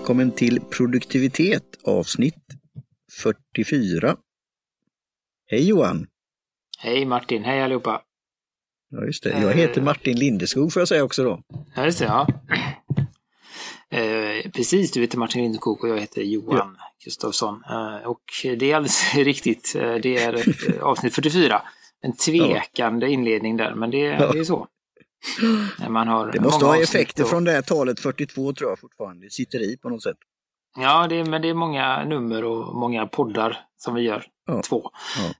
välkommen till produktivitet avsnitt 44. Hej Johan! Hej Martin, hej allihopa! Ja just det, jag heter Martin Lindeskog får jag säga också då. Ja just det, ja. Eh, precis, du heter Martin Lindeskog och jag heter Johan Gustafsson. Eh, och det är alldeles riktigt, eh, det är eh, avsnitt 44. En tvekande inledning där, men det, Ja. det är så. Det måste ha effekter från det här talet 42 tror jag fortfarande. Det sitter i på något sätt. Ja, det är, men det är många nummer och många poddar som vi gör. Ja. Två.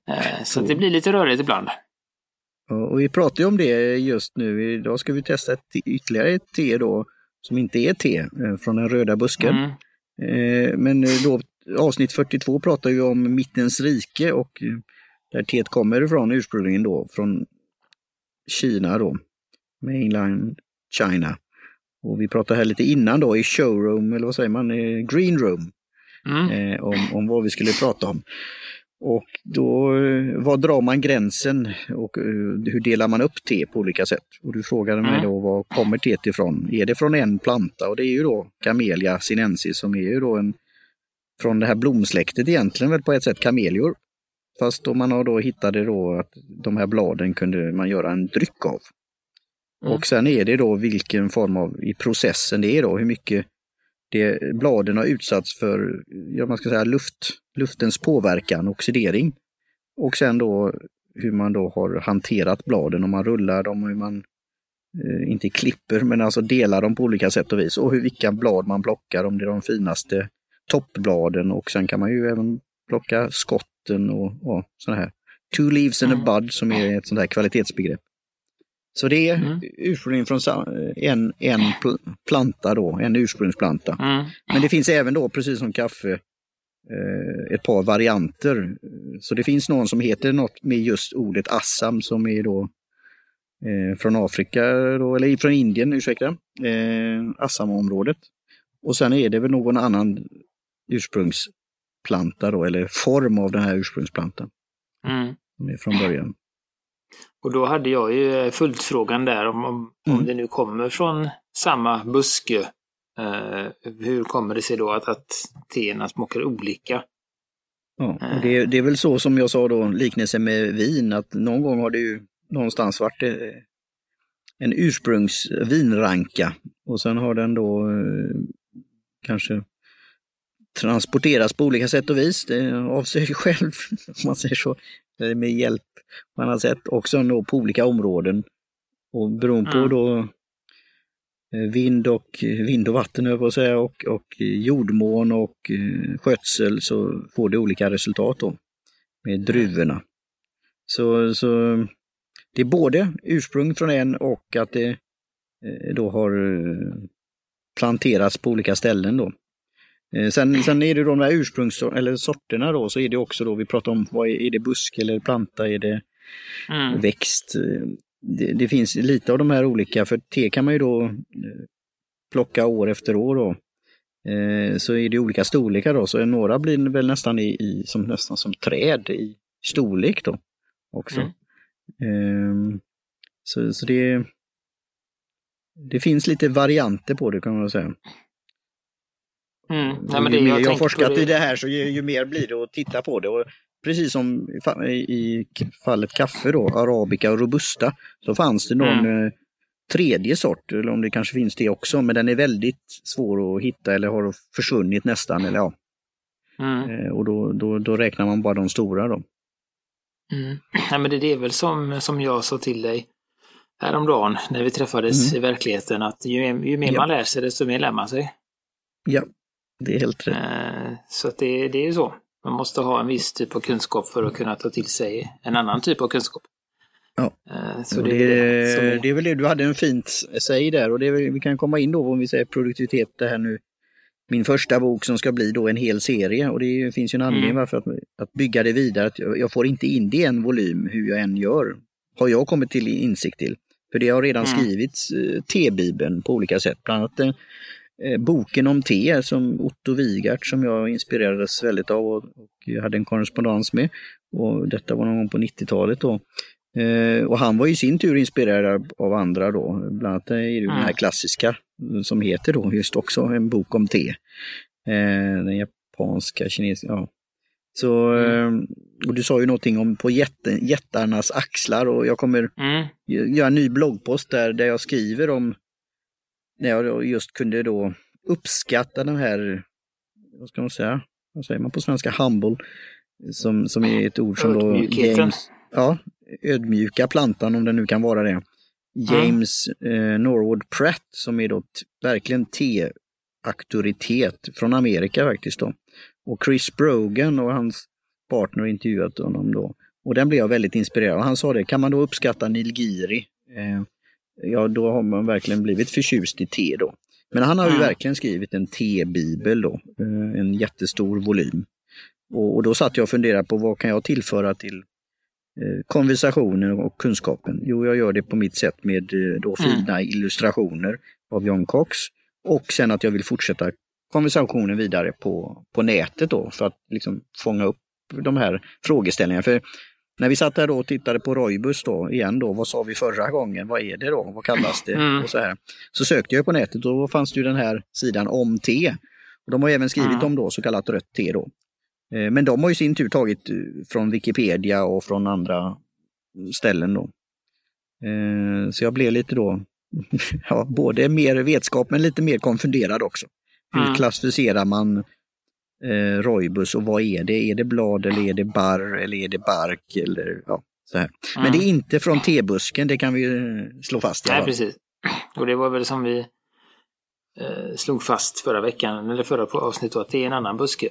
Ja. Eh, Så Två. det blir lite rörigt ibland. Och vi pratar ju om det just nu. Idag ska vi testa ett, te- ytterligare ett te då som inte är te eh, från den röda busken. Mm. Eh, Men då, avsnitt 42 pratar ju om Mittens rike och där teet kommer ifrån ursprungligen då från Kina då. Mainland China. Och vi pratade här lite innan då i showroom, eller vad säger man, green room, Mm. eh, om, om vad vi skulle prata om. Och då, eh, var drar man gränsen och eh, hur delar man upp te på olika sätt? Och du frågade mig Mm. då, var kommer teet ifrån? Är det från en planta? Och det är ju då Camellia sinensis som är ju då en från det här blomsläktet egentligen väl på ett sätt kamelior. Fast då man har då hittade då att de här bladen kunde man göra en dryck av. Mm. Och sen är det då vilken form av i processen det är då, hur mycket det, bladen har utsatts för, ja man ska säga luft, luftens påverkan, oxidering. Och sen då hur man då har hanterat bladen, om man rullar dem, hur man eh, inte klipper men alltså delar dem på olika sätt och vis. Och hur, vilka blad man plockar, om det är de finaste toppbladen och sen kan man ju även plocka skotten och ja, sådana här. Two leaves and a Mm. bud som är ett sånt här kvalitetsbegrepp. Så det är Mm. ursprungligen från en, en pl- planta då, en ursprungsplanta. Mm. Men det finns även då, precis som kaffe, eh, ett par varianter. Så det finns någon som heter något med just ordet Assam som är då eh, från Afrika, då, eller från Indien, ursäkta, eh, Assam-området. Och sen är det väl någon annan ursprungsplanta då, eller form av den här ursprungsplantan Mm. från början. Och då hade jag ju fullt frågan där om, om, Mm. om det nu kommer från samma buske. Eh, hur kommer det sig då att, att teerna smakar olika? Ja, och det, det är väl så som jag sa då, liknelsen med vin, att någon gång har det ju någonstans varit eh, en ursprungsvinranka och sen har den då eh, kanske transporteras på olika sätt och vis, det av sig själv, om man säger så, eller med hjälp på annat sätt, och sen då på olika områden. Och beroende på Mm. då eh, vind och, vind och vatten jag säga, och, och jordmån och eh, skötsel så får det olika resultat då med druvorna. Så, så det är både ursprung från en och att det eh, då har eh, planterats på olika ställen då. Eh, Sen, sen är det då de här ursprungs eller sorterna då, så är det också då vi pratar om, vad är, är det busk eller planta, är det Mm. växt? Eh, Det, det finns lite av de här olika, för te kan man ju då eh, plocka år efter år då. Så är det olika storlekar då, så några blir väl nästan i, i som, nästan som träd i storlek då också. Mm. Ehm, Så, så det, det finns lite varianter på det kan man säga. Mm. Nej, men ju det mer jag jag forskat det- i det här så ju, ju mer blir det att titta på det. Och precis som i i fallet kaffe då, arabica och robusta, så fanns det någon Mm. eh, tredje sort, eller om det kanske finns det också, men den är väldigt svår att hitta eller har försvunnit nästan. Eller, ja. Mm. Eh, Och då, då, då räknar man bara de stora då. Mm. Nej, men det är väl som, som jag sa till dig häromdagen när vi träffades Mm. i verkligheten att ju, mer- ju mer Ja. man lär sig desto mer lär man sig. Ja, det är helt rätt. Eh, Så att det, det är ju så. Man måste ha en viss typ av kunskap för att kunna ta till sig en annan typ av kunskap. Ja. Eh, Så det, det, är det är- väl det du hade en fint säg där och det väl- vi kan komma in då om vi säger produktivitet det här nu. Min första bok som ska bli då en hel serie och det är finns ju en anledning Mm. varför att, att bygga det vidare. Att jag, jag får inte in det i en volym hur jag än gör. Har jag kommit till insikt till. För det har redan Mm. skrivits eh, T-bibeln på olika sätt. Bland annat eh, boken om te som Otto Wigart som jag inspirerades väldigt av och, och hade en korrespondens med. Och detta var någon gång på 90-talet då. Eh, och han var i sin tur inspirerad av andra då. Bland annat det ju den här Mm. klassiska som heter då just också en bok om te. Eh, den japanska, kinesiska, ja. Så, mm. Eh, och du sa ju någonting om på jätten, jättarnas axlar och jag kommer mm. göra en ny bloggpost där, där jag skriver om när jag just kunde då uppskatta den här, vad ska man säga, vad säger man på svenska, humble, som, som är ett ord som då James, ja, ödmjuka plantan om det nu kan vara det. James mm. eh, Norwood Pratt som är då verkligen te-auktoritet från Amerika faktiskt då. Och Chris Brogan och hans partner intervjuat honom då. Och den blev jag väldigt inspirerad av. Han sa det, kan man då uppskatta Nilgiri, eh, ja då har man verkligen blivit förtjust i te då. Men han har ju mm. verkligen skrivit en te-bibel då, eh, en jättestor volym. Och, och, då satt jag och funderade på vad kan jag tillföra till eh, konversationen och kunskapen? Jo, jag gör det på mitt sätt med eh, då mm. fina mm. illustrationer av John Cox. Och sen att jag vill fortsätta konversationen vidare på, på nätet då för att liksom fånga upp de här frågeställningarna. För när vi satt här då och tittade på Roibus då igen då, vad sa vi förra gången, vad är det då, vad kallas det? Mm. Och så, här. så sökte jag på nätet och då fanns det ju den här sidan om te. Och de har även skrivit mm. om då så kallat rött te då. Eh, men de har i sin tur tagit eh, från Wikipedia och från andra ställen då. Eh, så jag blev lite då, ja, både mer vetskap men lite mer konfunderad också. Hur mm. klassificerar man eh, rojbus och vad är det? Är det blad eller är det barr eller är det bark? Eller, ja, så här. Mm. Men det är inte från tebusken, det kan vi slå fast. Nej, precis. Och det var väl som vi eh, slog fast förra veckan, eller förra avsnittet, att det är en annan buske.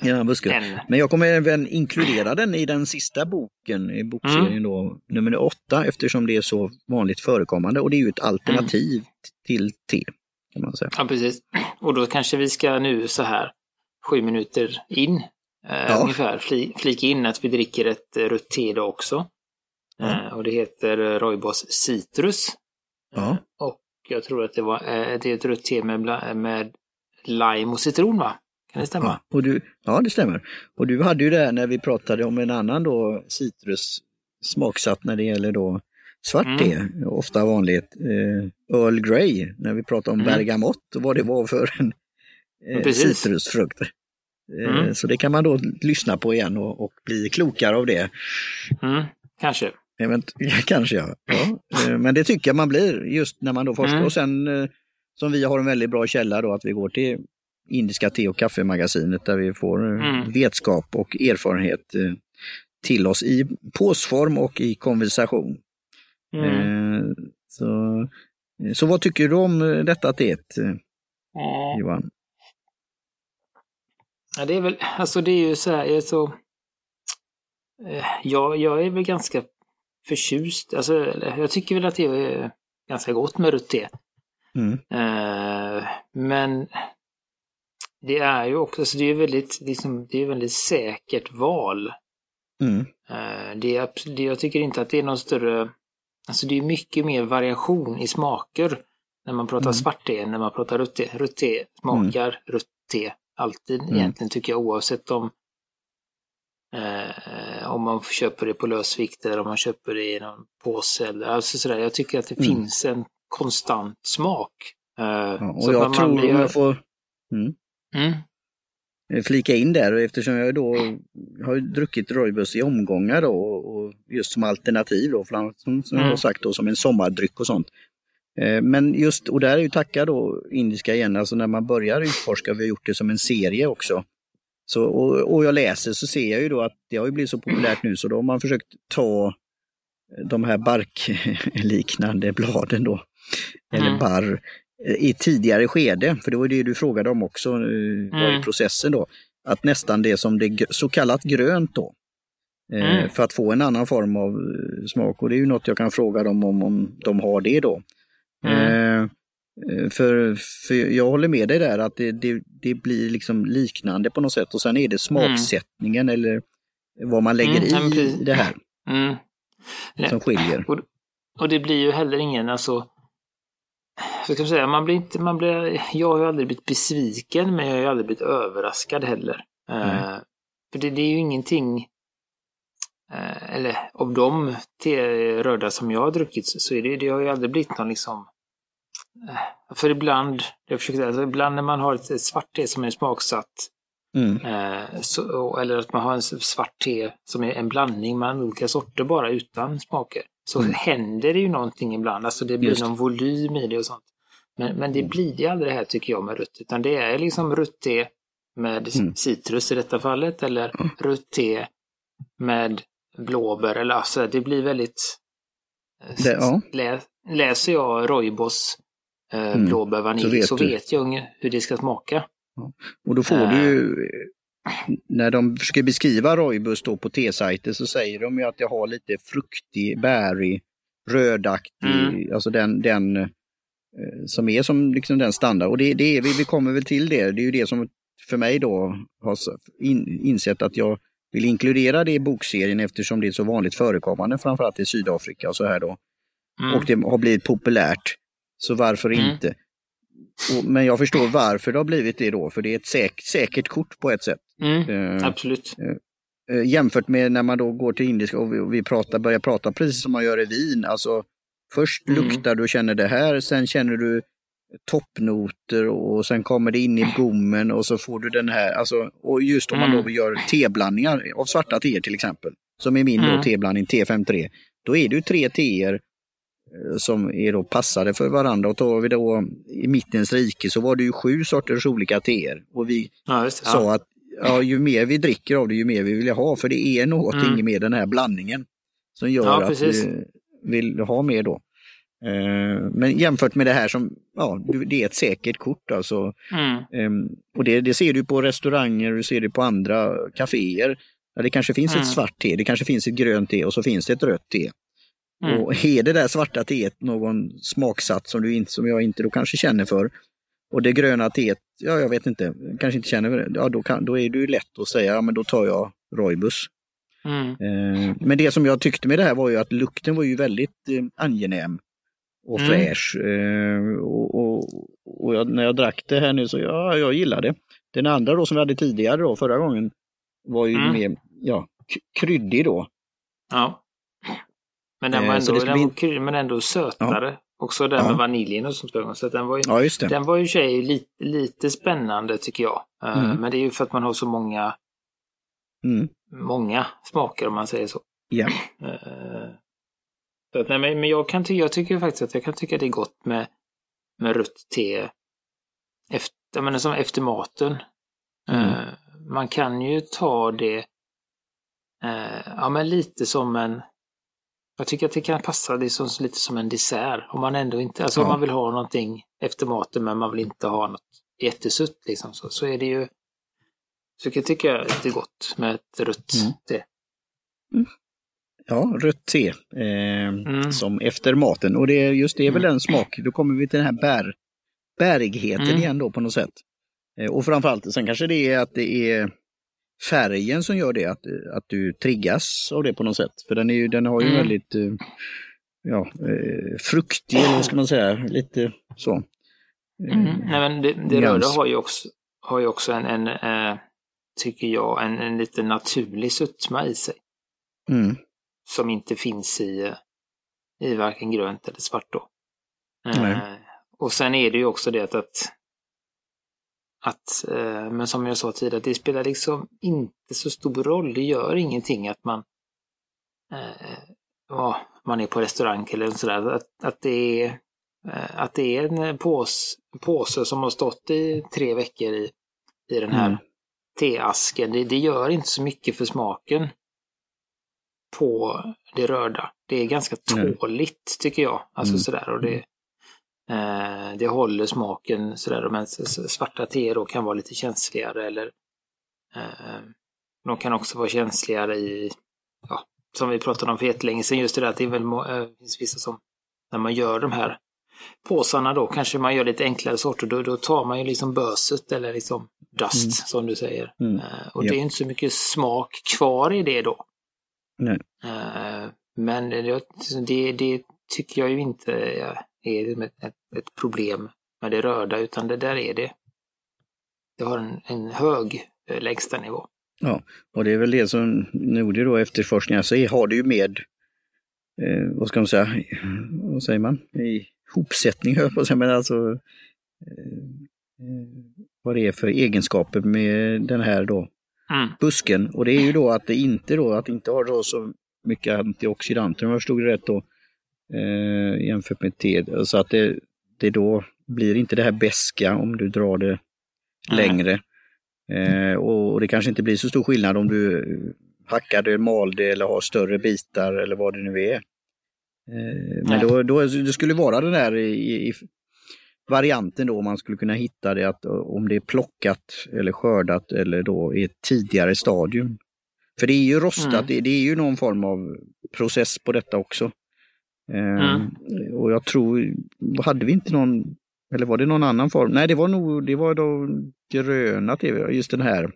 Ja, buske. Men jag kommer även inkludera den i den sista boken i bokserien mm. då, nummer åtta, eftersom det är så vanligt förekommande och det är ju ett alternativ mm. till te. Kan man säga. Ja, precis. Och då kanske vi ska nu så här sju minuter in eh, ja. ungefär fli, flika in att vi dricker ett eh, rött te idag också. Eh, och det heter Roibos Citrus. Ja. och jag tror att det, var, det är ett rött te med, med lime och citron va? Kan det stämma? Ja, och du, ja, det stämmer. Och du hade ju det här när vi pratade om en annan då citrus smaksatt när det gäller då svart mm. te, ofta vanligt. Eh, Earl Grey, när vi pratade om mm. bergamott och vad det var för en eh, citrusfrukt. Eh, mm. Så det kan man då lyssna på igen och, och bli klokare av det. Mm. Kanske. Event kanske ja. ja. Eh, men det tycker jag man blir just när man då forskar. Mm. Och sen eh, som vi har en väldigt bra källa då att vi går till Indiska te och kaffemagasinet där vi får mm. vetskap och erfarenhet till oss i påsform och i konversation. Mm. Så, så vad tycker du om detta teet. Johan? Ja, det är väl, alltså det är ju så här, jag är så... Ja, jag är väl ganska förtjust. Alltså, jag tycker väl att det är ganska gott med rött te. Mm. Men det är ju också, alltså det är väldigt, liksom, det är väldigt säkert val. Mm. Eh, det är, det, jag tycker inte att det är någon större, alltså det är mycket mer variation i smaker när man pratar mm. svart te när man pratar rött te. Rött te smakar mm. rött te alltid mm. egentligen tycker jag oavsett om eh, om man köper det på lösvikt eller om man köper det i någon påse eller alltså sådär. Jag tycker att det mm. finns en konstant smak. Eh, ja, och jag tror, blir... om jag får mm. Mm. Eh, flika in där eftersom jag då har druckit rooibos i omgångar då, och just som alternativ då, som, som mm. jag har sagt då, som en sommardryck och sånt. Eh, men just, och där är ju tacka då indiska igen, alltså när man börjar utforska, vi har gjort det som en serie också. Så, och, och jag läser så ser jag ju då att det har blivit så populärt nu så då har man försökt ta de här barkliknande bladen då, mm. eller barr, i tidigare skede, för det var det du frågade om också, mm. var i processen då, att nästan det som det så kallat grönt då, eh, mm. för att få en annan form av eh, smak och det är ju något jag kan fråga dem om, om de har det då. Mm. Eh, för, för jag håller med dig där att det, det, det, blir liksom liknande på något sätt och sen är det smaksättningen mm. eller vad man lägger mm, i det här mm. som skiljer. Och, och, det blir ju heller ingen, alltså så ska man säga, man blir inte, man blir, jag har ju aldrig blivit besviken men jag har ju aldrig blivit överraskad heller. Uh, för det, det, är ju ingenting, eller av de röda som jag har druckit så är det, det har ju aldrig blivit någon liksom för ibland, jag försöker, alltså ibland när man har ett svart te som är smaksatt Mm. Eh, så, eller att man har en svart te som är en blandning mellan olika sorter bara utan smaker. Så mm. händer det ju någonting ibland, alltså det blir Just. någon volym i det och sånt. Men, men det mm. blir det aldrig det här tycker jag med rött, utan det är liksom rött te med mm. citrus i detta fallet eller mm. rött te med blåbär eller alltså det blir väldigt... Eh, det, ja. lä, läser jag Roibos eh, mm. blåbär vanilj så vet, så vet jag hur det ska smaka. Ja. Och då får äh... du ju, när de försöker beskriva Roibus då på T-sajter så säger de ju att det har lite fruktig, bärig, rödaktig, mm. alltså den, den eh, som är som liksom den standard. Och det, det är, vi, vi kommer väl till det, det är ju det som för mig då har in, insett att jag vill inkludera det i bokserien eftersom det är så vanligt förekommande, framförallt i Sydafrika och så här då. Mm. Och det har blivit populärt. Så varför mm. inte? Och, men jag förstår varför det har blivit det då, för det är ett säk säkert kort på ett sätt. Mm. Uh, Absolut. Uh, jämfört med när man då går till indiska och vi, och vi pratar, börjar prata precis som man gör i vin. Alltså, först mm. luktar du och känner det här, sen känner du toppnoter och sen kommer det in i gommen och så får du den här, alltså, och just om man då mm. gör teblandningar av svarta teer till exempel, som är min mm. teblandning T53, då är det ju tre teer eh, som är då passade för varandra. Och tar vi då i mittens rike så var det ju sju sorters olika teer. Och vi ja, sa ja. att ja, ju mer vi dricker av det, ju mer vi vill ha. För det är någonting mm. med den här blandningen som gör ja, att vi vill ha mer då. Eh, men jämfört med det här som, ja, det är ett säkert kort alltså. Mm. Ehm, och det, det, ser du på restauranger, du ser det på andra kaféer. det kanske finns mm. ett svart te, det kanske finns ett grönt te och så finns det ett rött te. Mm. Och är det där svarta teet någon smaksats som, du inte, som jag inte då kanske känner för och det gröna teet, ja jag vet inte, kanske inte känner för det, ja då, kan, då är det ju lätt att säga, ja men då tar jag Roibus. Mm. Eh, men det som jag tyckte med det här var ju att lukten var ju väldigt eh, angenäm och mm. fräsch. Eh, och, och, och jag, när jag drack det här nu så ja, jag gillar det. Den andra då som vi hade tidigare då, förra gången, var ju mm. mer ja, kryddig då. Ja. Men den var eh, ändå, den bli... var men ändå sötare. Ja. Också den ja. med vaniljen och sånt. Så den var ju, ja. Den var ju sig lite, lite spännande tycker jag. Eh, mm. Men det är ju för att man har så många, mm. många smaker om man säger så. Ja. Så att, nej, men jag, kan ty jag tycker faktiskt att jag kan tycka det är gott med, med rött te efter, jag menar, som efter maten. Mm. Uh, man kan ju ta det uh, ja, men lite som en jag tycker att det kan passa det som, lite som en dessert. Om man ändå inte, alltså ja. om man vill ha någonting efter maten men man vill inte ha något jättesutt liksom, så, så är det ju så jag tycker jag det är gott med ett rött mm. te. Mm. Ja, rött te eh, mm. som efter maten. Och det är just det är väl mm. den smak, då kommer vi till den här bär, bärigheten mm. igen då på något sätt. Eh, och framförallt, sen kanske det är att det är färgen som gör det, att, att du triggas av det på något sätt. För den, är ju, den har ju mm. väldigt eh, ja, eh, fruktig, eller ska man säga, lite så. Mm. Nej, men det, det röda har ju också, har ju också en, en eh, tycker jag, en, en lite naturlig sötma i sig. Mm som inte finns i, i varken grönt eller svart då. Eh, och sen är det ju också det att, att eh, men som jag sa tidigare, det spelar liksom inte så stor roll. Det gör ingenting att man eh, ja, man är på restaurang eller sådär. Att, att, det är, eh, att det är en pås, påse som har stått i tre veckor i, i den här mm. teasken. Det, det gör inte så mycket för smaken på det röda. Det är ganska tåligt mm. tycker jag. Alltså mm. sådär. Och det, eh, det håller smaken sådär. Men svarta teer då kan vara lite känsligare eller eh, de kan också vara känsligare i, ja, som vi pratade om för jättelänge sedan, just det där att det är väl, äh, finns vissa som, när man gör de här påsarna då, kanske man gör lite enklare sorter, då, då tar man ju liksom böset eller liksom dust mm. som du säger. Mm. Uh, och ja. det är inte så mycket smak kvar i det då. Uh, men det, det, det, tycker jag ju inte är ett, ett, problem med det röda, utan det där är det. Det har en, en hög eh, lägsta nivå. Ja, och det är väl det som Nordie då efterforskningar så har det ju med, eh, vad ska man säga, vad säger man, i hopsättning, hör på men alltså eh, vad det är för egenskaper med den här då mm. busken. Och det är ju då att det inte då, att inte har då så mycket antioxidanter om jag förstod det rätt då, eh, jämfört med te. Så att det, det då blir inte det här beska om du drar det mm. längre. Eh, och, och, det kanske inte blir så stor skillnad om du hackar det, mal det eller har större bitar eller vad det nu är. Eh, men då, då, det skulle vara det där i, i varianten då, man skulle kunna hitta det, att om det är plockat eller skördat eller då i ett tidigare stadium. För det är ju rostat, mm. det, det, är ju någon form av process på detta också. Eh, mm. Och jag tror, hade vi inte någon, eller var det någon annan form? Nej, det var nog, det var då gröna tv, just den här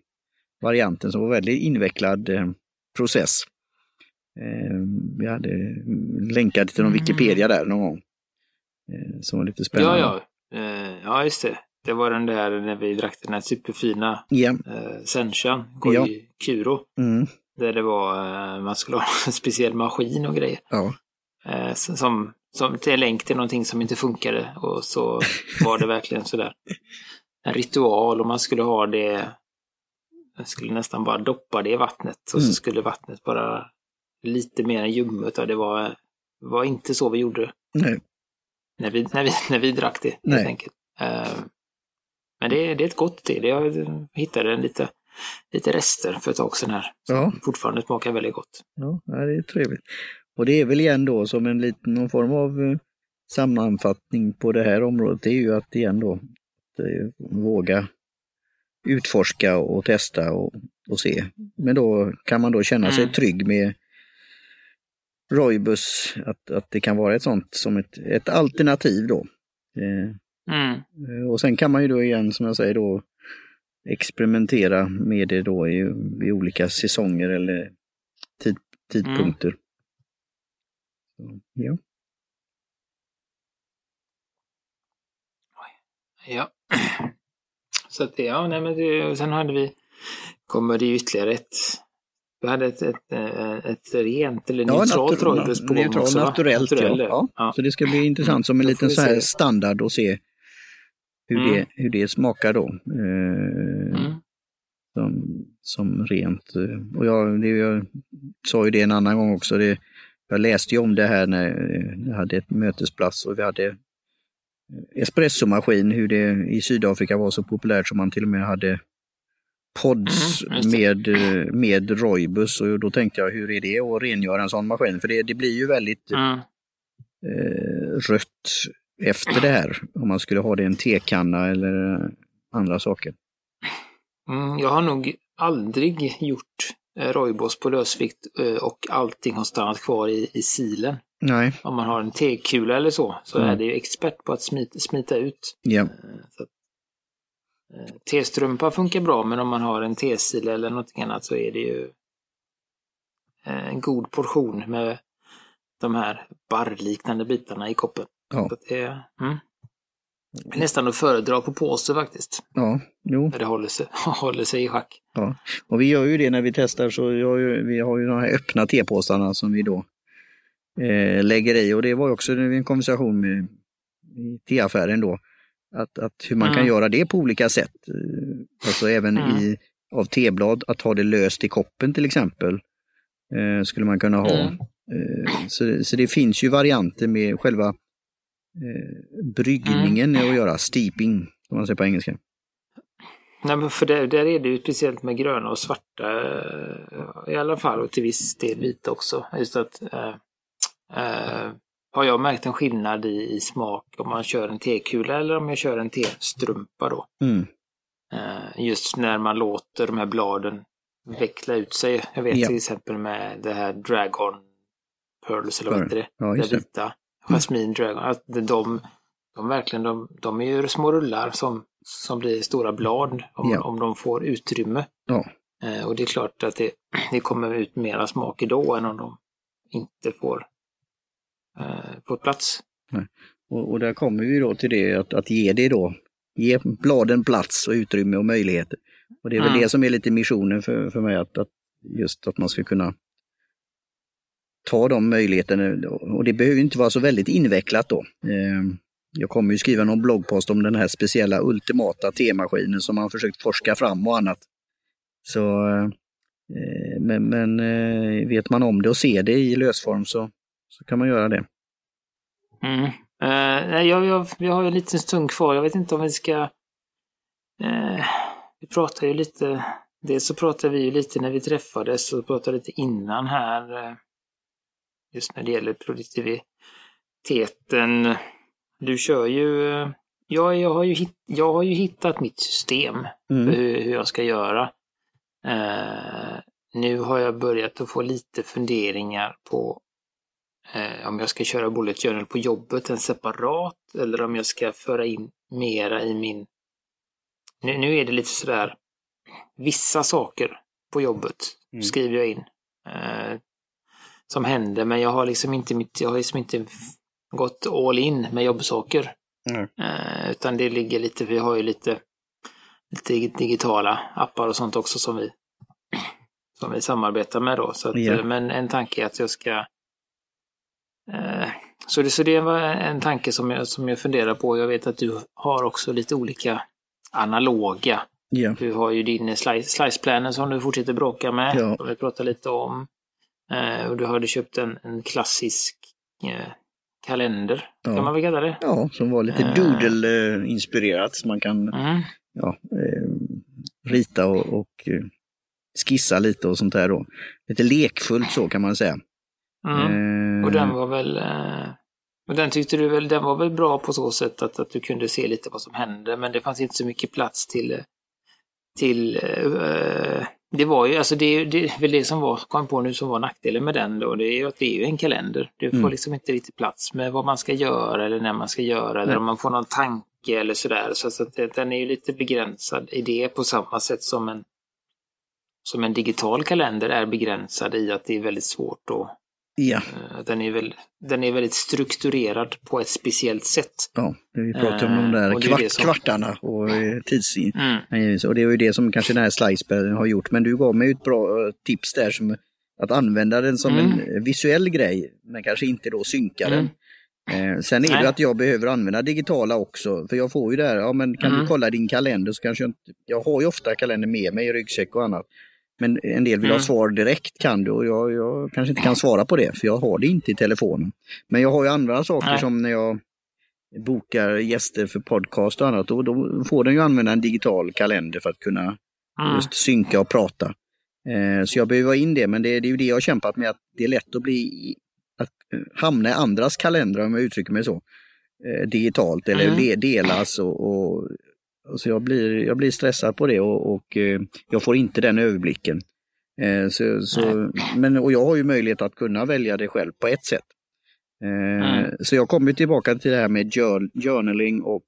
varianten som var väldigt invecklad eh, process. Eh, vi hade länkat till någon mm. Wikipedia där någon gång. Eh, som var lite spännande. Ja, ja. Eh, ja, just det. Det var den där när vi drack den här superfina yeah. eh, Senchan, Goji ja. Kuro. Mm. Där det var, eh, man skulle ha en speciell maskin och grejer. Ja. Eh, som, som till länk till någonting som inte funkade. Och så var det verkligen sådär en ritual och man skulle ha det, man skulle nästan bara doppa det i vattnet och mm. så skulle vattnet bara lite mer än ljummet. Det var, var inte så vi gjorde. Nej. När vi, när vi, när vi drack det, Nej. helt enkelt. Uh, men det, är, det är ett gott te. Jag hittade lite, lite rester för ett tag sedan här. Ja. fortfarande smakar väldigt gott. Ja, det är trevligt. Och det är väl igen då som en liten någon form av eh, sammanfattning på det här området, det är ju att igen då eh, våga utforska och testa och, och se. Men då kan man då känna sig mm. trygg med Roibus, att, att det kan vara ett sånt som ett, ett alternativ då. Eh, mm. Och sen kan man ju då igen, som jag säger då, experimentera med det då i, i olika säsonger eller tid, tidpunkter. Mm. Så, ja. Ja. Så att det, ja, nej men det, sen hade vi, kommer det ytterligare ett vi hade ett, ett, ett, rent eller ja, neutralt på neutral, också, naturellt, Naturell, ja. ja. Så det ska bli intressant som en liten så här standard att se hur, mm. det, hur det smakar då. Eh, mm. som, som rent. Och jag, det, jag sa ju det en annan gång också. Det, jag läste ju om det här när jag hade ett mötesplats och vi hade espressomaskin, hur det i Sydafrika var så populärt som man till och med hade pods mm, med, eh, med Roibus och då tänkte jag hur är det att rengöra en sån maskin? För det, det blir ju väldigt mm. eh, rött efter det här om man skulle ha det i en tekanna eller andra saker. Mm, jag har nog aldrig gjort eh, Roibos på lösvikt eh, och allting har stannat kvar i, i silen. Nej. Om man har en tekula eller så, så mm. är det ju expert på att smita, smita ut. Yeah. Eh, T-strumpa funkar bra, men om man har en T-sil eller någonting annat så är det ju eh, en god portion med de här barrliknande bitarna i koppen. Ja. Det är mm, nästan att föredra på påse faktiskt. Ja, jo. När det håller sig, håller sig i schack. Ja, och vi gör ju det när vi testar så ju, vi har ju de här öppna tepåsarna som vi då eh, lägger i och det var också en konversation med teaffären då att, att hur man mm. kan göra det på olika sätt. Eh, alltså även mm. i, av teblad, att ha det löst i koppen till exempel. Eh, skulle man kunna ha. Mm. Eh, så, så det finns ju varianter med själva eh, bryggningen mm. att göra, steeping, som man säger på engelska. Nej, men för där, där är det ju speciellt med gröna och svarta eh, i alla fall och till viss del vita också. Just att äh, äh, har jag märkt en skillnad i, i smak om man kör en tekula eller om jag kör en testrumpa då. Mm. Uh, just när man låter de här bladen veckla ut sig. Jag vet ja. till exempel med det här Dragon Pearls eller vad heter det? Ja, det vita. Jasmin Dragon. Att de, de verkligen, de, de är ju små rullar som, som blir stora blad om, ja. om de får utrymme. Ja. Uh, och det är klart att det, det kommer ut mera smak då än om de inte får eh, på plats. Och, och, där kommer vi då till det att, att ge det då, ge bladen plats och utrymme och möjligheter. Och det är väl mm. det som är lite missionen för, för mig, att, att just att man ska kunna ta de möjligheterna. Och det behöver inte vara så väldigt invecklat då. Eh, jag kommer ju skriva någon bloggpost om den här speciella ultimata temaskinen som man försökt forska fram och annat. Så, eh, men, men eh, vet man om det och ser det i lösform så, så kan man göra det. Mm. Uh, jag, jag, jag har ju en liten stund kvar. Jag vet inte om vi ska... Uh, vi pratar ju lite... Dels så pratade vi ju lite när vi träffades och pratade lite innan här. Uh, just när det gäller produktiviteten. Du kör ju... Ja, jag har ju, hitt, jag har ju hittat mitt system mm. för hur, hur, jag ska göra. nu har jag börjat att få lite funderingar på eh, om jag ska köra Bullet Journal på jobbet, en separat, eller om jag ska föra in mera i min... Nu, nu är det lite sådär, vissa saker på jobbet mm. skriver jag in. Eh, som händer, men jag har liksom inte mitt, jag har liksom inte gått all in med jobbsaker. Mm. Eh, utan det ligger lite, vi har ju lite, lite digitala appar och sånt också som vi, som vi samarbetar med då. Så att, yeah. Men en tanke är att jag ska så det, så det var en tanke som jag, som jag funderar på. Jag vet att du har också lite olika analoga. Yeah. Du har ju din slice, sliceplanen som du fortsätter bråka med, ja. som vi pratade lite om. Eh, och du hade köpt en, en klassisk eh, kalender, ja. kan man väl kalla det? Ja, som var lite doodle-inspirerat. Man kan mm. ja, eh, rita och, och skissa lite och sånt där då. Lite lekfullt så kan man säga. Mm. Och den var väl... Eh, och den tyckte du väl, den var väl bra på så sätt att, att du kunde se lite vad som hände, men det fanns inte så mycket plats till... till uh, det var ju, alltså det, det är väl det som var, kom på nu som var nackdelen med den då, det är ju att det är ju en kalender. Du får mm. liksom inte riktigt plats med vad man ska göra eller när man ska göra, eller om man får någon tanke eller sådär. Så, så att den är ju lite begränsad i det på samma sätt som en som en digital kalender är begränsad i att det är väldigt svårt att Ja. Eh, den är, väl, den är väldigt strukturerad på ett speciellt sätt. Ja, vi pratar om de där uh, kvart, som... kvartarna och eh, tidsin. Mm. Och det är ju det som kanske den här Sliceberg har gjort. Men du gav mig ett bra tips där som att använda den som mm. en visuell grej, men kanske inte då synka den. Mm. Eh, sen är Nej. det att jag behöver använda digitala också, för jag får ju det här, ja men kan mm. du kolla din kalender så kanske jag inte, jag har ju ofta kalender med mig i ryggsäck och annat. Men en del vill mm. ha svar direkt kan du och jag, jag, kanske inte kan svara på det för jag har det inte i telefonen. Men jag har ju andra saker Nej. som när jag bokar gäster för podcast och annat, och då får den ju använda en digital kalender för att kunna mm. just synka och prata. Eh, så jag behöver ha in det, men det, det, är ju det jag har kämpat med, att det är lätt att bli att eh, hamna i andras kalendrar om jag uttrycker mig så. Eh, digitalt eller mm. delas och, och så jag blir, jag blir stressad på det och, och eh, jag får inte den överblicken. Eh, så, så, men, och jag har ju möjlighet att kunna välja det själv på ett sätt. Mm. Så jag kommer tillbaka till det här med journaling och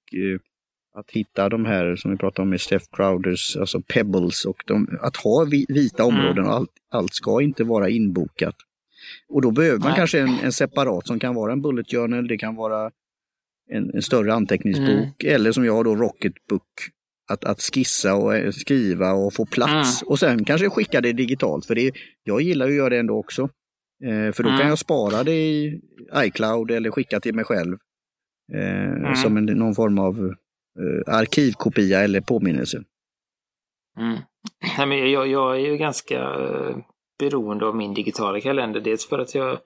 att hitta de här som vi pratade om med Steph Crowders, alltså pebbles och de, att ha vita mm. områden. Mm. Allt, allt ska inte vara inbokat. Och då behöver man kanske en, en, separat som kan vara en bullet journal, det kan vara en, en större anteckningsbok mm. eller som jag har då Rocketbook. Att, att skissa och eh, skriva och få plats mm. och sen kanske skicka det digitalt. För det, jag gillar att göra det ändå också. Eh, för då kan mm. jag spara det i iCloud eller skicka till mig själv. Eh, mm. Som en, någon form av eh, arkivkopia eller påminnelse. Mm. Nej, men jag, jag är ju ganska eh, beroende av min digitala kalender. Dels för att jag,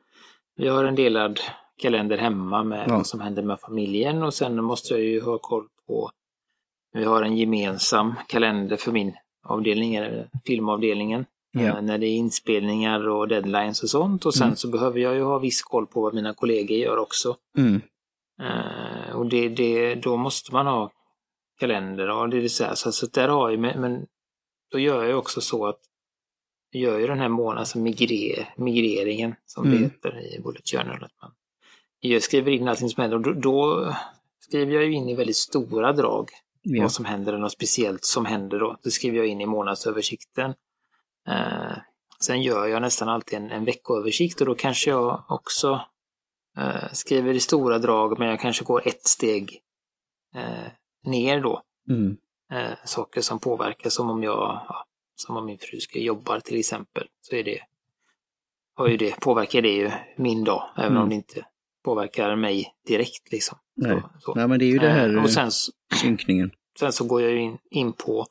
jag har en delad kalender hemma med ja. vad som händer med familjen och sen måste jag ju ha koll på vi har en gemensam kalender för min avdelning, filmavdelningen. Ja. Eh, när det är inspelningar och deadlines och sånt. Och sen mm. så behöver jag ju ha viss koll på vad mina kollegor gör också. Mm. Uh, och det, det, då måste man ha kalender och det så här, så, så där har jag, men, då gör jag också så att jag gör ju den här månads migrer, migreringen som mm. det heter i Bullet Journal. Att man jag skriver in allting som händer och då, då skriver jag ju in i väldigt stora drag ja. vad som händer och något speciellt som händer då. Det skriver jag in i månadsöversikten. Eh, sen gör jag nästan alltid en, en veckoöversikt och då kanske jag också eh, skriver i stora drag men jag kanske går ett steg eh, ner då. Mm. Eh, saker som påverkar som om jag, ja, som om min fru ska jobba till exempel, så är det, har ju det, påverkar det ju min dag, även mm. om det inte påverkar mig direkt. Liksom. Nej. Så. Nej, men det är ju det här och sen, synkningen. Sen så går jag in, in på,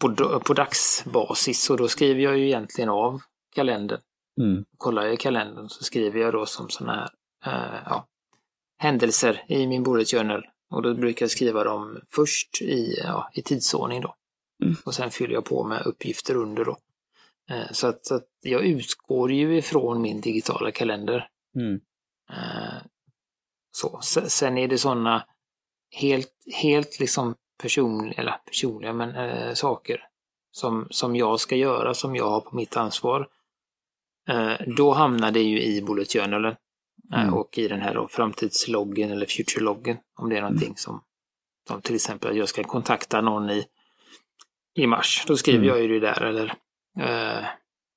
på, på dagsbasis och då skriver jag ju egentligen av kalendern. Mm. Kollar jag i kalendern så skriver jag då som sådana här uh, ja, händelser i min bullet journal. Och då brukar jag skriva dem först i, ja, i tidsordning då. Mm. Och sen fyller jag på med uppgifter under då. Uh, så, att, så att, jag utgår ju ifrån min digitala kalender. Mm. Uh, så. Sen är det sådana helt, helt liksom personliga, eller personliga, men saker som, som jag ska göra, som jag har på mitt ansvar. då hamnar det ju i bullet journalen. Eh, mm. Och i den här då, framtidsloggen eller futureloggen om det är någonting mm. som, som till exempel att jag ska kontakta någon i, i mars. Då skriver mm. jag ju det där eller eh,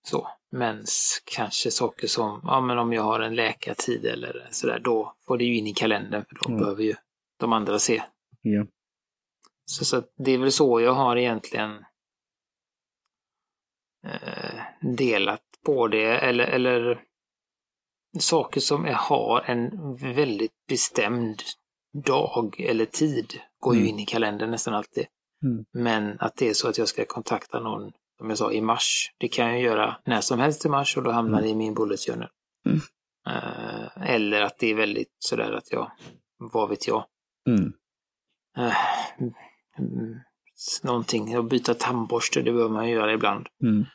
så. Men kanske saker som, ja men om jag har en läkartid eller sådär, då får det ju in i kalendern för då behöver ju de andra se. Ja. Så, så det är väl så jag har egentligen eh, delat på det eller, eller saker som är, har en väldigt bestämd dag eller tid går ju mm. in i kalendern nästan alltid. Mm. Men att det är så att jag ska kontakta någon, som jag sa, i mars. Det kan jag göra när som helst i mars och då hamnar det mm. i min bullet journal. Mm. Uh, eller att det är väldigt sådär att jag, vad vet jag. Uh, någonting, att byta tandborste, det behöver man göra ibland. Mm.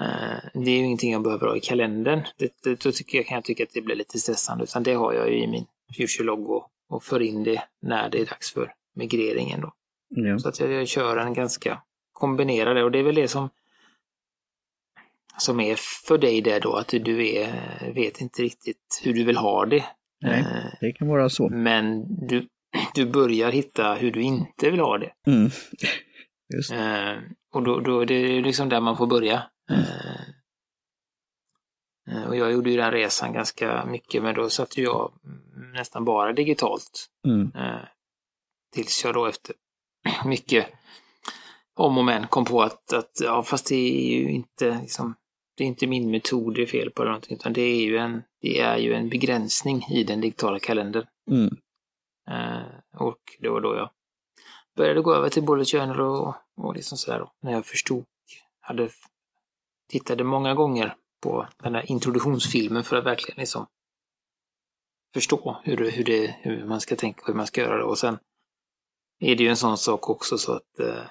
Eh, det är ju ingenting jag behöver ha i kalendern. Det, det, då tycker jag, kan jag tycka att det blir lite stressande, utan det har jag ju i min Future-logg och, och för in det när det är dags för migreringen. Då. Ja. Så att jag, jag kör en ganska kombinerad och det är väl det som som är för dig det då, att du är, vet inte riktigt hur du vill ha det. Nej, eh, det kan vara så. Men du, du börjar hitta hur du inte vill ha det. Mm. Just. Eh, och då, då det är liksom där man får börja. Eh, eh, och jag gjorde ju den resan ganska mycket, men då satt jag nästan bara digitalt. Mm. Tills jag då efter mycket om och men kom på att, att ja, fast det är ju inte liksom, det är inte min metod det är fel på, eller någonting, utan det är ju en, det är ju en begränsning i den digitala kalendern. Mm. och det var då jag började gå över till bullet journal och, och liksom sådär då, när jag förstod, hade tittade många gånger på den här introduktionsfilmen för att verkligen liksom förstå hur, hur, det, hur man ska tänka och hur man ska göra det. Och sen är det ju en sån sak också så att eh,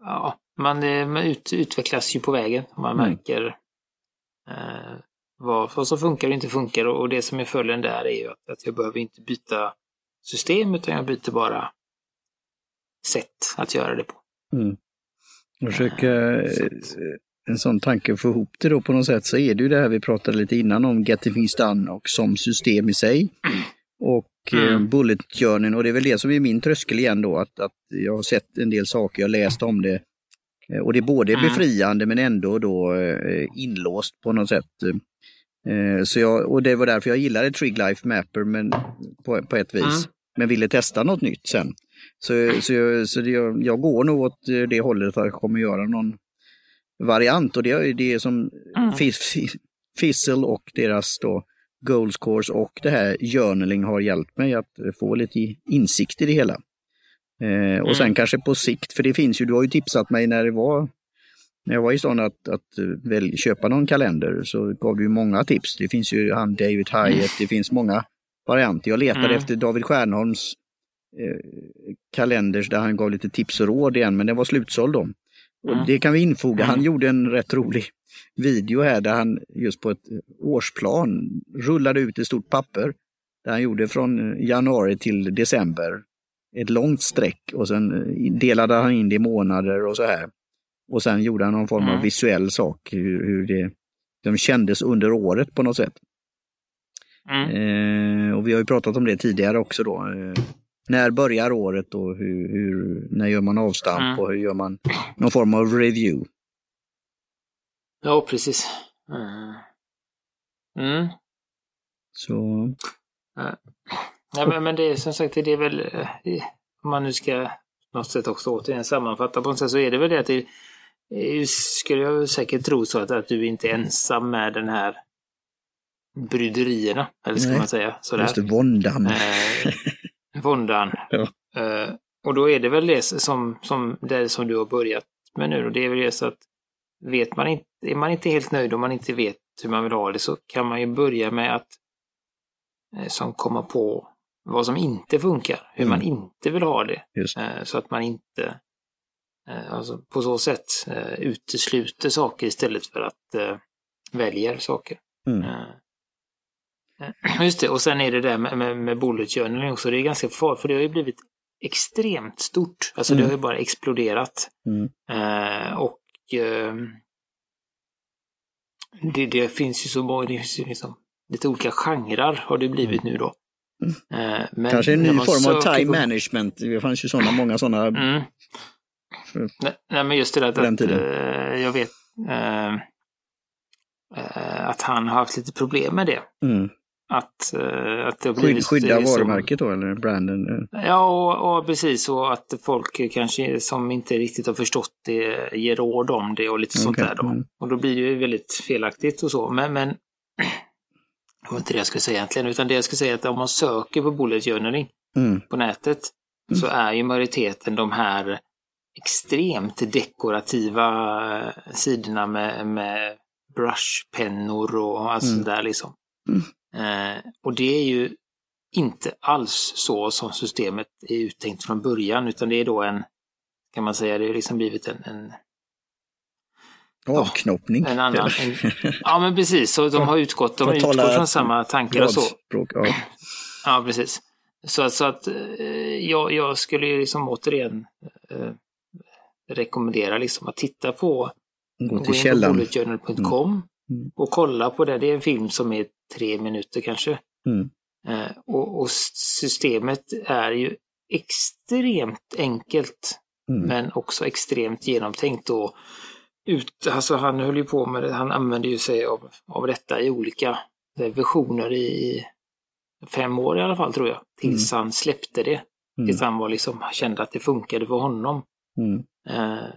ja, man, eh, man ut, utvecklas ju på vägen. Man mm. märker eh, vad, vad som funkar och inte funkar och det som är följden där är ju att, att jag behöver inte byta system utan jag byter bara sätt att göra det på. Mm. Försöka eh, en sån tanke få ihop det då på något sätt så är det ju det här vi pratade lite innan om Getting Things Done och som system i sig. Och eh, mm. Bullet Journey och det är väl det som är min tröskel igen då att, att jag har sett en del saker, jag har läst om det. Eh, och det är både mm. befriande men ändå då eh, inlåst på något sätt. Så jag, och det var därför jag gillade Trig Life Mapper men, på, på ett vis. Mm. Men ville testa något nytt sen. Så, så, så det, jag går nog åt det hållet att jag kommer göra någon variant och det är det som mm. Fizzle och deras då Goal Scores och det här journaling har hjälpt mig att få lite insikt i det hela. Eh, och mm. sen kanske på sikt, för det finns ju, du har ju tipsat mig när det var när jag var i stan att, att väl, köpa någon kalender så gav du många tips. Det finns ju han David Hyatt, mm. det finns många varianter. Jag letade mm. efter David Stjärnholms eh, kalenders där han gav lite tips och råd igen, men den var slutsåld då. Och det kan vi infoga, han gjorde en rätt rolig video här där han just på ett årsplan rullade ut ett stort papper. Där han gjorde från januari till december ett långt streck och sen delade han in det i månader och så här. Och sen gjorde han någon form av mm. visuell sak, hur, hur det de kändes under året på något sätt. Mm. Eh, och vi har ju pratat om det tidigare också då. Eh, när börjar året och hur, hur, när gör man avstamp mm. och hur gör man någon form av review? Ja, precis. Mm. mm. Så... Nej, men, men det är som sagt, det är väl, eh, om man nu ska på något sätt också återigen sammanfatta på något sätt, så är det väl det att det skulle jag säkert tro så att, att du inte är ensam med den här bryderierna, eller ska Nej. man säga. Sådär. Just det, våndan. Eh, våndan. ja. eh, och då är det väl det som, som, det som du har börjat med nu. Och det är väl det så att vet man inte, är man inte helt nöjd om man inte vet hur man vill ha det så kan man ju börja med att eh, som komma på vad som inte funkar, hur mm. man inte vill ha det. Eh, så att man inte eh, alltså på så sätt utesluter saker istället för att välja saker. Mm. Just det, och sen är det där med, med, med bullet journaling också, det är ganska farligt för det har ju blivit extremt stort. Alltså mm. det har ju bara exploderat. Mm. Eh, och det, det, finns ju så många, det finns ju liksom lite olika genrer har det blivit nu då. Mm. Eh, men Kanske en ny form av time på... management. Det fanns ju sådana, många sådana. Mm. Nej, nej, men just det där att, att eh, jag vet eh, att han har haft lite problem med det. Mm. Att, uh, att det har blivit... Skydda varumärket då, eller branden? Ja, och, och, precis. Och att folk kanske som inte riktigt har förstått det ger råd om det och lite okay. sånt där då. Mm. Och då blir det ju väldigt felaktigt och så. Men, men det var inte det jag skulle säga egentligen, utan det jag skulle säga är att om man söker på bullet journaling mm. på nätet mm. så är ju majoriteten de här extremt dekorativa eh, sidorna med, med brushpennor och allt mm. sånt där liksom. Mm. Eh, och det är ju inte alls så som systemet är uttänkt från början, utan det är då en, kan man säga, det har liksom blivit en, en Avknoppning? Ja, en annan, en, ja men precis, så de har utgått, de har utgått från samma tankar och så. Ja. ja, precis. Så, så att eh, jag, jag skulle liksom återigen eh, rekommendera liksom att titta på Gå till källan. mm. Mm. och kolla på det. Det är en film som är tre minuter kanske. Mm. Eh, och, och, systemet är ju extremt enkelt mm. men också extremt genomtänkt. Och ut, alltså han höll ju på med det, han använde ju sig av, av detta i olika versioner i fem år i alla fall tror jag. Tills mm. han släppte det. Mm. Tills han var liksom, kände att det funkade för honom. Mm. Eh,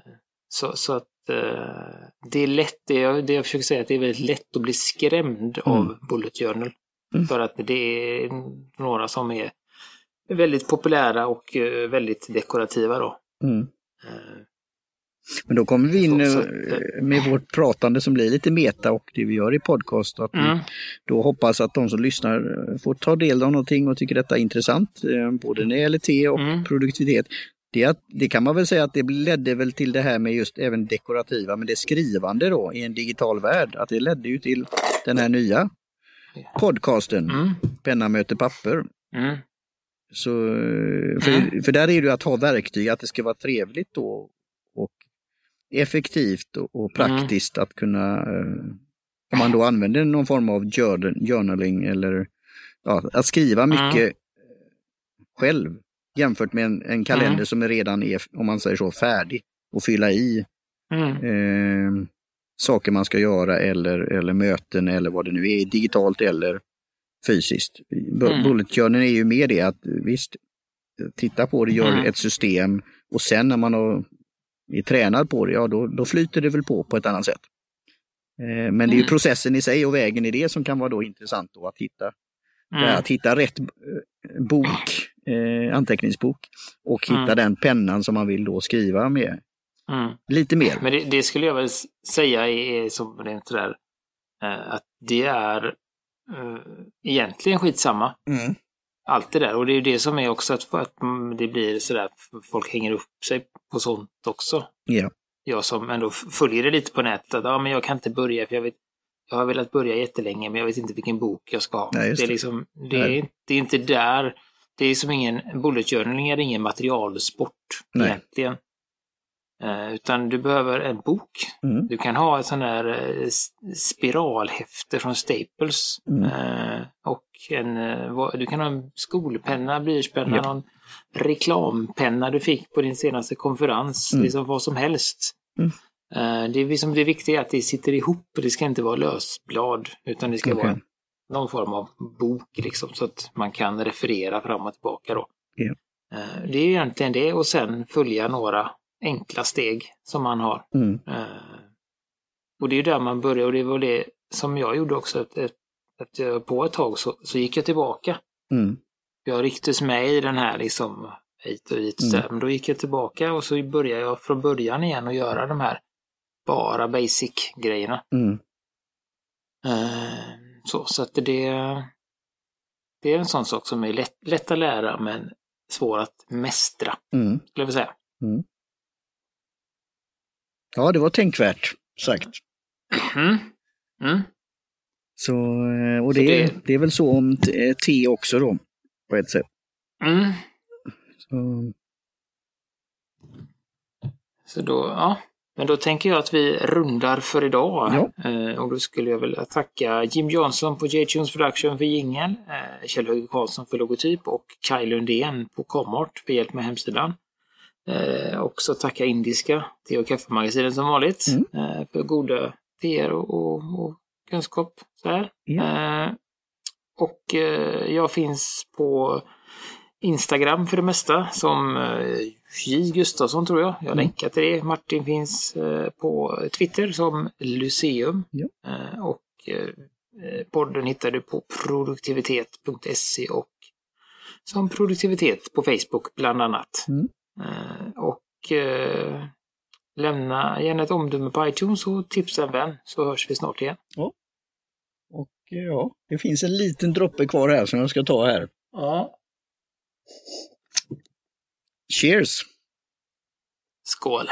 så, så att det är lätt, det jag, det jag försöker säga, att det är väldigt lätt att bli skrämd mm. av Bullet Journal. Mm. För att det är några som är väldigt populära och eh, väldigt dekorativa då. Mm. Eh, men då kommer vi in eh, med vårt pratande som blir lite meta och det vi gör i podcast. Att mm. då hoppas att de som lyssnar får ta del av någonting och tycker detta är intressant, både när det gäller te och mm. produktivitet det, det kan man väl säga att det ledde väl till det här med just även dekorativa, men det skrivande då i en digital värld, att det ledde ju till den här nya podcasten, mm. Penna möter papper. Mm. Så, för, mm. för där är det ju att ha verktyg, att det ska vara trevligt då och effektivt och, och praktiskt att kunna, eh, om man då använder någon form av journaling eller ja, att skriva mycket själv jämfört med en, en kalender mm. som redan är, om man säger så, färdig att fylla i mm. eh, saker man ska göra eller, eller möten eller vad det nu är, digitalt eller fysiskt. Mm. Bulletjournalen är ju mer det att visst, titta på det, gör mm. ett system och sen när man har, är tränad på det, ja då, då flyter det väl på på ett annat sätt. Eh, men det är ju mm. processen i sig och vägen i det som kan vara då intressant då att hitta. Mm. Att hitta rätt eh, bok eh, anteckningsbok och hitta mm. den pennan som man vill då skriva med. Mm. Lite mer. Men det, det, skulle jag väl säga är som rent sådär eh, att det är eh, egentligen skitsamma. Mm. Allt det där. Och det är ju det som är också att, att det blir sådär, folk hänger upp sig på sånt också. Yeah. Jag som ändå följer det lite på nätet, att ja, men jag kan inte börja för jag vet jag har velat börja jättelänge men jag vet inte vilken bok jag ska ha. Nej, det. är liksom, det, är, det är inte där det är som ingen, bullet journaling är ingen materialsport Nej. egentligen. Eh, utan du behöver en bok. Mm. Du kan ha ett sån här eh, spiralhäfte från Staples. Mm. Eh, och en, eh, du kan ha en skolpenna, blyertspenna, ja. någon reklampenna du fick på din senaste konferens. Mm. Liksom vad som helst. Mm. Eh, det, är liksom, det viktiga är att det sitter ihop. Det ska inte vara lösblad utan det ska okay. vara någon form av bok liksom så att man kan referera fram och tillbaka då. Eh, det är egentligen det och sen följa några enkla steg som man har. Mm. Eh, och det är där man börjar och det var det som jag gjorde också. Ett, efter på ett tag så, så gick jag tillbaka. Mm. Jag rycktes med i den här liksom hit och dit. Mm. Men då gick jag tillbaka och så började jag från början igen att göra de här bara basic-grejerna. Mm. Uh, så, så att det, det är en sån sak som är lätt, lätt att lära men svår att mästra, mm. skulle jag säga. Mm. Ja, det var tänkvärt sagt. Mm. Mm. Så, eh, och det, så det... det är väl så om te också då, på ett sätt. Mm. Så... så då, ja. Men då tänker jag att vi rundar för idag. Ja. Eh, och då skulle jag vilja tacka Jim Johnson på J-Tunes Production för jingel, eh, Kjell Höger Karlsson för logotyp och Kaj Lundén på Comart för hjälp med hemsidan. Eh, också tacka Indiska, te och kaffemagasinet som vanligt, mm. eh, för goda teer och, och, och, kunskap. Så här. Eh, och jag finns på Instagram för det mesta som eh, J Gustafsson tror jag. Jag mm. länkar till det. Martin finns eh, på Twitter som Lyceum. Ja. Eh, och podden hittar du på produktivitet.se och som produktivitet på Facebook bland annat. Mm. Och lämna gärna ett omdöme på iTunes och tipsa en vän så hörs vi snart igen. Ja. Och ja, det finns en liten droppe kvar här som jag ska ta här. Ja. Cheers! Skål!